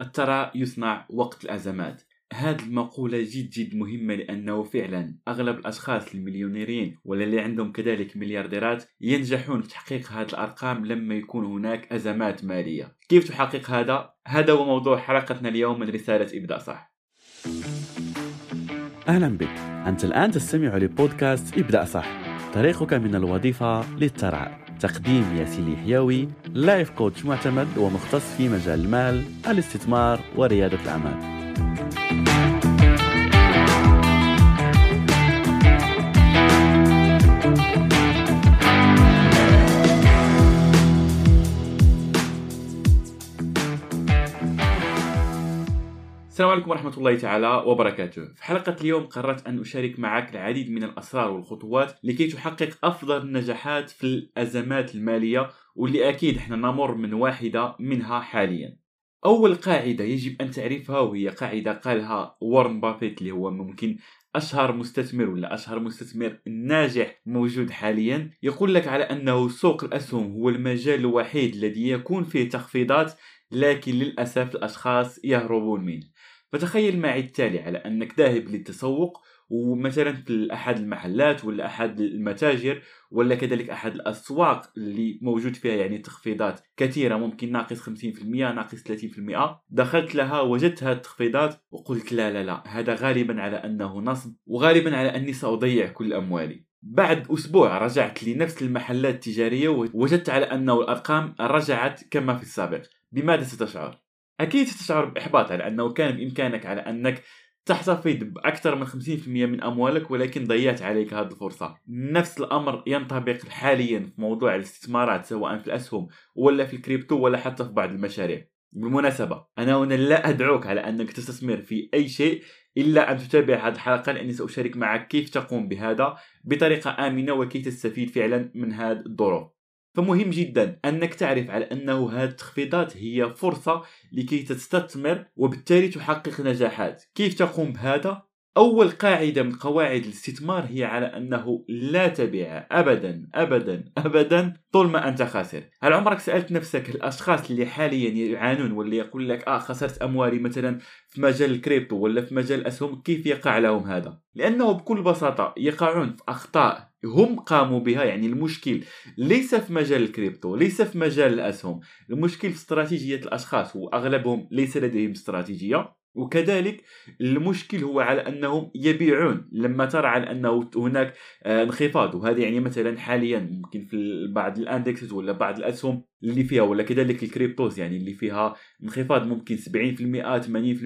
الثراء يصنع وقت الأزمات. هذه المقولة جد جد مهمة لأنه فعلا أغلب الأشخاص المليونيرين ولا اللي عندهم كذلك مليارديرات ينجحون في تحقيق هذه الأرقام لما يكون هناك أزمات مالية. كيف تحقق هذا؟ هذا هو موضوع حلقتنا اليوم من رسالة إبدأ صح؟ أهلا بك. أنت الآن تستمع لبودكاست ابدأ صح؟ طريقك من الوظيفة للترعى. تقديم ياسين الحيوي لايف كوتش معتمد ومختص في مجال المال الاستثمار وريادة الأعمال. السلام عليكم ورحمة الله تعالى وبركاته. في حلقة اليوم قررت أن أشارك معك العديد من الأسرار والخطوات لكي تحقق أفضل النجاحات في الأزمات المالية واللي أكيد إحنا نمر من واحدة منها حاليا. أول قاعدة يجب أن تعرفها وهي قاعدة قالها وارن بافيت اللي هو ممكن أشهر مستثمر ولا أشهر مستثمر ناجح موجود حاليا يقول لك على أنه سوق الأسهم هو المجال الوحيد الذي يكون فيه تخفيضات لكن للأسف الأشخاص يهربون منه. فتخيل معي التالي على أنك ذاهب للتسوق ومثلا في أحد المحلات ولا أحد المتاجر ولا كذلك أحد الأسواق اللي موجود فيها يعني تخفيضات كثيرة ممكن ناقص 50% ناقص 30% دخلت لها وجدت هذه التخفيضات وقلت لا لا لا هذا غالبا على أنه نصب وغالبا على أني سأضيع كل أموالي. بعد أسبوع رجعت لنفس المحلات التجارية ووجدت على أنه الأرقام رجعت كما في السابق. بماذا ستشعر؟ أكيد ستشعر باحباط على انه كان بإمكانك على أنك تحتفظ بأكثر من 50% من أموالك ولكن ضيعت عليك هذه الفرصة. نفس الأمر ينطبق حاليا في موضوع الاستثمارات سواء في الأسهم ولا في الكريبتو ولا حتى في بعض المشاريع. بالمناسبة أنا هنا لا أدعوك على أنك تستثمر في أي شيء إلا أن تتابع هذه الحلقة لأني سأشارك معك كيف تقوم بهذا بطريقة آمنة وكيف تستفيد فعلا من هذه الظروف. فمهم جدا أنك تعرف على أنه هذه التخفيضات هي فرصة لكي تستثمر وبالتالي تحقق نجاحات. كيف تقوم بهذا؟ أول قاعدة من قواعد الاستثمار هي على أنه لا تبيع أبدا أبدا أبدا طول ما أنت خاسر. هل عمرك سألت نفسك الأشخاص اللي حاليا يعانون واللي يقول لك آه خسرت أموالي مثلا في مجال الكريبتو ولا في مجال الأسهم كيف يقع لهم هذا؟ لأنه بكل بساطة يقعون في أخطاء هم قاموا بها يعني المشكل ليس في مجال الكريبتو ليس في مجال الأسهم. المشكل في استراتيجية الأشخاص وأغلبهم ليس لديهم استراتيجية. وكذلك المشكل هو على أنهم يبيعون. لما ترى على أنه هناك آه، انخفاض وهذا يعني مثلا حاليا ممكن في بعض ال indexes ولا بعض الأسهم اللي فيها ولا كذلك ال cryptos يعني اللي فيها انخفاض ممكن 70% 80%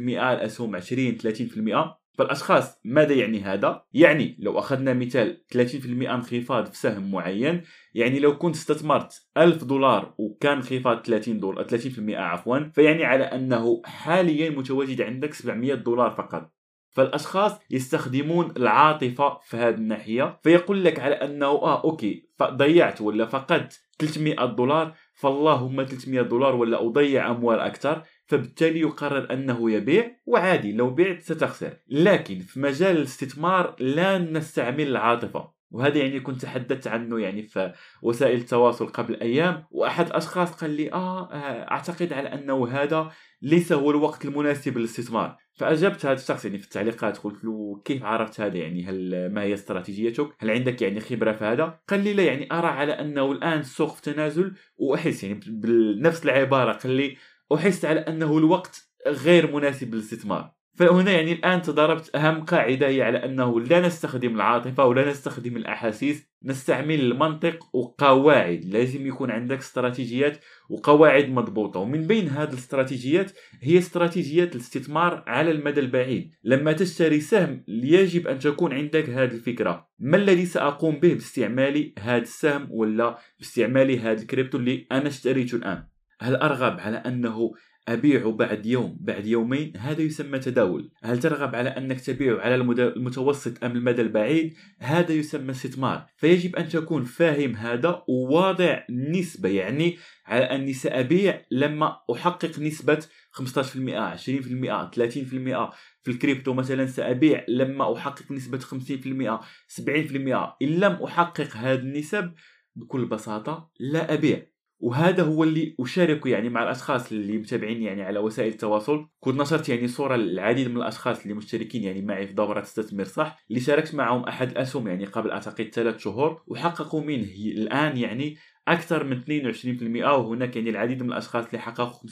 الأسهم 20 30% فالأشخاص ماذا يعني هذا؟ يعني لو أخذنا مثال 30% انخفاض في سهم معين يعني لو كنت استثمرت 1000 دولار وكان انخفاض 30 دولار 30% عفوا فيعني على أنه حاليا متواجد عندك 700 دولار فقط فالأشخاص يستخدمون العاطفة في هذه الناحية فيقول لك على أنه آه أوكي ضيعت ولا فقدت 300 دولار فاللهم 300 دولار ولا أضيع أموال أكثر فبالتالي يقرر أنه يبيع وعادي لو بعت ستخسر. لكن في مجال الاستثمار لا نستعمل العاطفة. وهذا يعني كنت تحدثت عنه يعني في وسائل التواصل قبل أيام وأحد الاشخاص قال لي آه, آه، أعتقد على أنه هذا ليس هو الوقت المناسب للاستثمار. فاجبت هذا الشخص يعني في التعليقات قلت له كيف عرفت هذا يعني؟ هل ما هي استراتيجيتك؟ هل عندك يعني خبرة في هذا؟ قال لي لا يعني أرى على أنه الآن السوق في تنازل وأحس يعني بنفس العبارة قال لي أحس على أنه الوقت غير مناسب للاستثمار. فهنا يعني الآن تضاربت أهم قاعدة هي على أنه لا نستخدم العاطفة ولا نستخدم الأحاسيس نستعمل المنطق وقواعد. لازم يكون عندك استراتيجيات وقواعد مضبوطة. ومن بين هذه الاستراتيجيات هي استراتيجيات الاستثمار على المدى البعيد. لما تشتري سهم يجب أن تكون عندك هذه الفكرة. ما الذي سأقوم به باستعمال هذا السهم ولا باستعمال هذا الكريبتو اللي أنا اشتريته الآن؟ هل أرغب على أنه أبيع بعد يوم بعد يومين هذا يسمى تداول. هل ترغب على أنك تبيع على المتوسط أم المدى البعيد؟ هذا يسمى استثمار. فيجب أن تكون فاهم هذا وواضع نسبة يعني على أني سأبيع لما أحقق نسبة 15% 20% 30% في الكريبتو مثلا سأبيع لما أحقق نسبة 50% 70% إن لم أحقق هذه النسب بكل بساطة لا أبيع. وهذا هو اللي اشاركه يعني مع الأشخاص اللي متابعين يعني على وسائل التواصل. كنت نشرت يعني صورة للعديد من الأشخاص اللي مشتركين يعني معي في دورة استثمر صح اللي شاركت معهم أحد الاسهم يعني قبل أعتقد ثلاث شهور وحققوا منه الآن يعني أكثر من 22% وهناك يعني العديد من الأشخاص اللي حققوا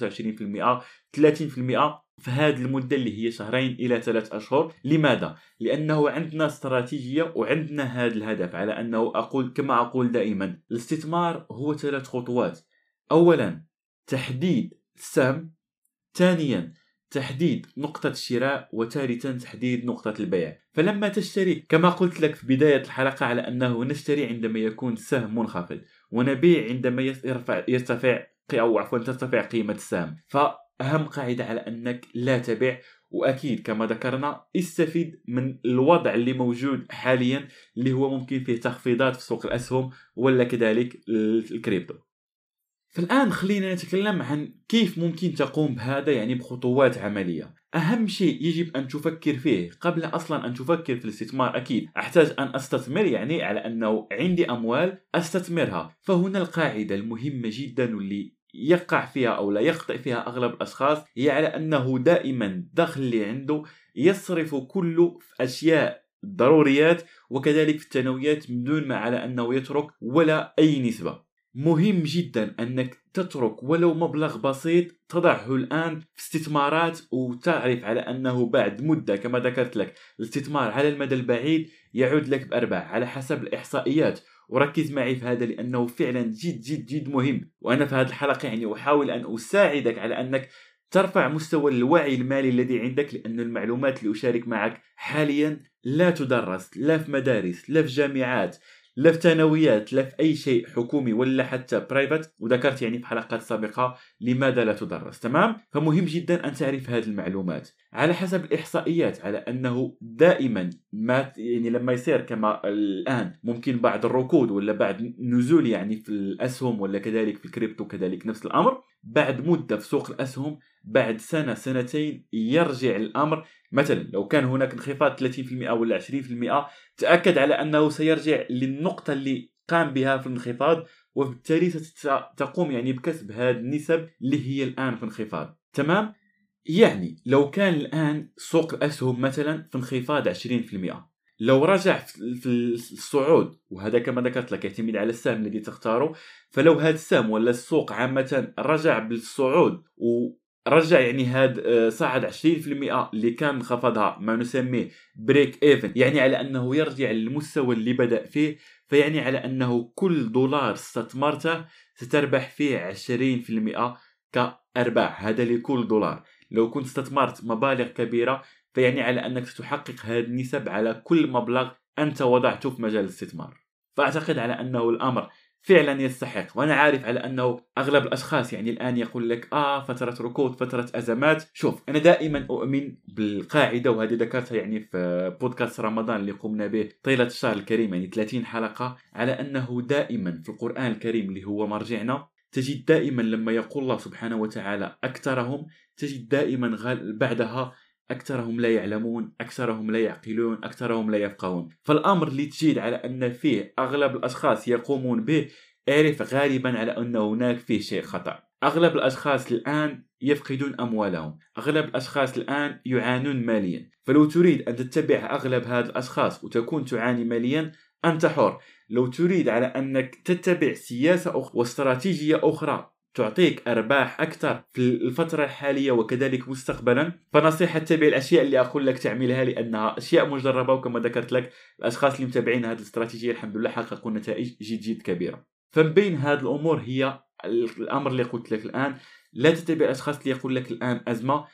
25% 30% في هذه المدة اللي هي شهرين إلى ثلاث أشهر. لماذا؟ لأنه عندنا استراتيجية وعندنا هذا الهدف على أنه أقول كما أقول دائما الاستثمار هو ثلاث خطوات. أولا تحديد السهم. ثانيا تحديد نقطة الشراء. وثالثا تحديد نقطة البيع. فلما تشتري كما قلت لك في بداية الحلقة على أنه نشتري عندما يكون السهم منخفض ونبيع عندما يرفع يرتفع أو عفوا ترتفع قيمة السهم. فأهم قاعدة على أنك لا تبيع وأكيد كما ذكرنا استفيد من الوضع اللي موجود حاليا اللي هو ممكن فيه تخفيضات في سوق الأسهم ولا كذلك الكريبتو. فالآن خلينا نتكلم عن كيف ممكن تقوم بهذا يعني بخطوات عملية. أهم شيء يجب أن تفكر فيه. قبل أصلا أن تفكر في الاستثمار أكيد أحتاج أن أستثمر يعني على أنه عندي أموال أستثمرها. فهنا القاعدة المهمة جدا واللي يقع فيها أو لا يخطئ فيها أغلب الأشخاص هي على أنه دائما الدخل اللي عنده يصرف كله في أشياء ضروريات وكذلك في الثانويات من دون ما على أنه يترك ولا أي نسبة. مهم جدا أنك تترك ولو مبلغ بسيط تضعه الآن في استثمارات وتعرف على أنه بعد مدة كما ذكرت لك الاستثمار على المدى البعيد يعود لك بأرباح على حسب الإحصائيات. وركز معي في هذا لأنه فعلا جد جد جد مهم. وأنا في هذه الحلقة يعني أحاول أن أساعدك على أنك ترفع مستوى الوعي المالي الذي عندك لأن المعلومات اللي أشارك معك حاليا لا تدرس لا في مدارس لا في جامعات لا في ثانويات لا في أي شيء حكومي ولا حتى private وذكرت يعني في حلقات سابقة لماذا لا تدرس تمام؟ فمهم جدا أن تعرف هذه المعلومات. على حسب الإحصائيات على أنه دائما ما يعني لما يصير كما الآن ممكن بعد الركود ولا بعد نزول يعني في الأسهم ولا كذلك في الكريبتو كذلك نفس الأمر بعد مدة في سوق الأسهم بعد سنة سنتين يرجع الأمر. مثلا لو كان هناك انخفاض 30% ولا 20% تأكد على أنه سيرجع للنقطة اللي قام بها في الانخفاض وبالتالي ستقوم يعني بكسب هذه النسب اللي هي الآن في انخفاض تمام؟ يعني لو كان الآن سوق الأسهم مثلا في انخفاض 20% لو رجع في الصعود وهذا كما ذكرت لك يعتمد على السهم الذي تختاره فلو هذا السهم ولا السوق عامة رجع بالصعود رجع يعني هاد آه، صعد 20% اللي كان خفضها ما نسميه break even يعني على أنه يرجع للمستوى اللي بدأ فيه فيعني على أنه كل دولار استثمرته ستربح فيه 20% كأرباح. هذا لكل دولار. لو كنت استثمرت مبالغ كبيرة فيعني على أنك ستحقق هذه النسب على كل مبلغ أنت وضعته في مجال الاستثمار. فأعتقد على أنه الأمر فعلا يستحق. وأنا عارف على أنه أغلب الأشخاص يعني الآن يقول لك آه فترة ركود فترة أزمات. شوف أنا دائما أؤمن بالقاعدة وهذه ذكرتها يعني في بودكاست رمضان اللي قمنا به طيلة الشهر الكريم يعني 30 حلقة على أنه دائما في القرآن الكريم اللي هو مرجعنا تجد دائما لما يقول الله سبحانه وتعالى أكثرهم تجد دائما بعدها أكثرهم لا يعلمون أكثرهم لا يعقلون أكثرهم لا يفقهون. فالأمر اللي تجد على أن فيه أغلب الأشخاص يقومون به اعرف غالبا على أن هناك فيه شيء خطأ. أغلب الأشخاص الآن يفقدون أموالهم. أغلب الأشخاص الآن يعانون ماليا. فلو تريد أن تتبع أغلب هذه الأشخاص وتكون تعاني ماليا أنت حر. لو تريد على أنك تتبع سياسة أخرى واستراتيجية أخرى تعطيك أرباح أكثر في الفترة الحالية وكذلك مستقبلا. فنصيحة تتبع الأشياء اللي أقول لك تعملها لانها أشياء مجربة وكما ذكرت لك الأشخاص اللي متابعين هذه الاستراتيجية الحمد لله حققوا نتائج جد جد كبيرة. فمن بين هذه الأمور هي الأمر اللي قلت لك الآن. لا تتبع الأشخاص اللي يقول لك الآن أزمة.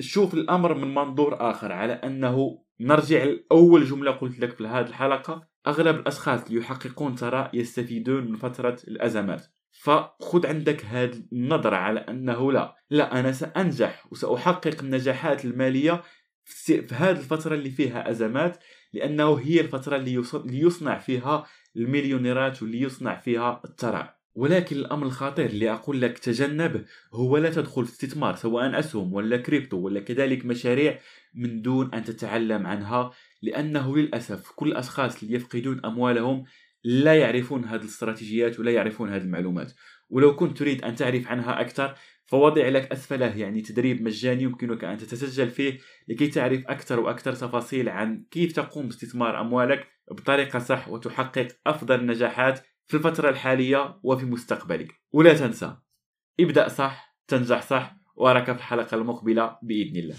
شوف الأمر من منظور آخر على أنه نرجع لأول جملة قلت لك في هذه الحلقة. أغلب الأشخاص اللي يحققون ثراء يستفيدون من فترة الأزمات. فخذ عندك هذه النظرة على أنه لا لا أنا سأنجح وسأحقق النجاحات المالية في هذه الفترة اللي فيها أزمات لأنه هي الفترة اللي يصنع فيها المليونيرات واللي يصنع فيها الثراء ولكن الأمر الخطير اللي أقول لك تجنبه هو لا تدخل في استثمار سواء أسهم ولا كريبتو ولا كذلك مشاريع من دون أن تتعلم عنها لأنه للأسف كل الأشخاص اللي يفقدون أموالهم لا يعرفون هذه الاستراتيجيات ولا يعرفون هذه المعلومات. ولو كنت تريد أن تعرف عنها أكثر فوضع لك أسفله يعني تدريب مجاني يمكنك أن تتسجل فيه لكي تعرف أكثر وأكثر تفاصيل عن كيف تقوم باستثمار أموالك بطريقة صح وتحقق أفضل النجاحات في الفترة الحالية وفي مستقبلك. ولا تنسى ابدأ صح تنجح صح وأراك في الحلقة المقبلة بإذن الله.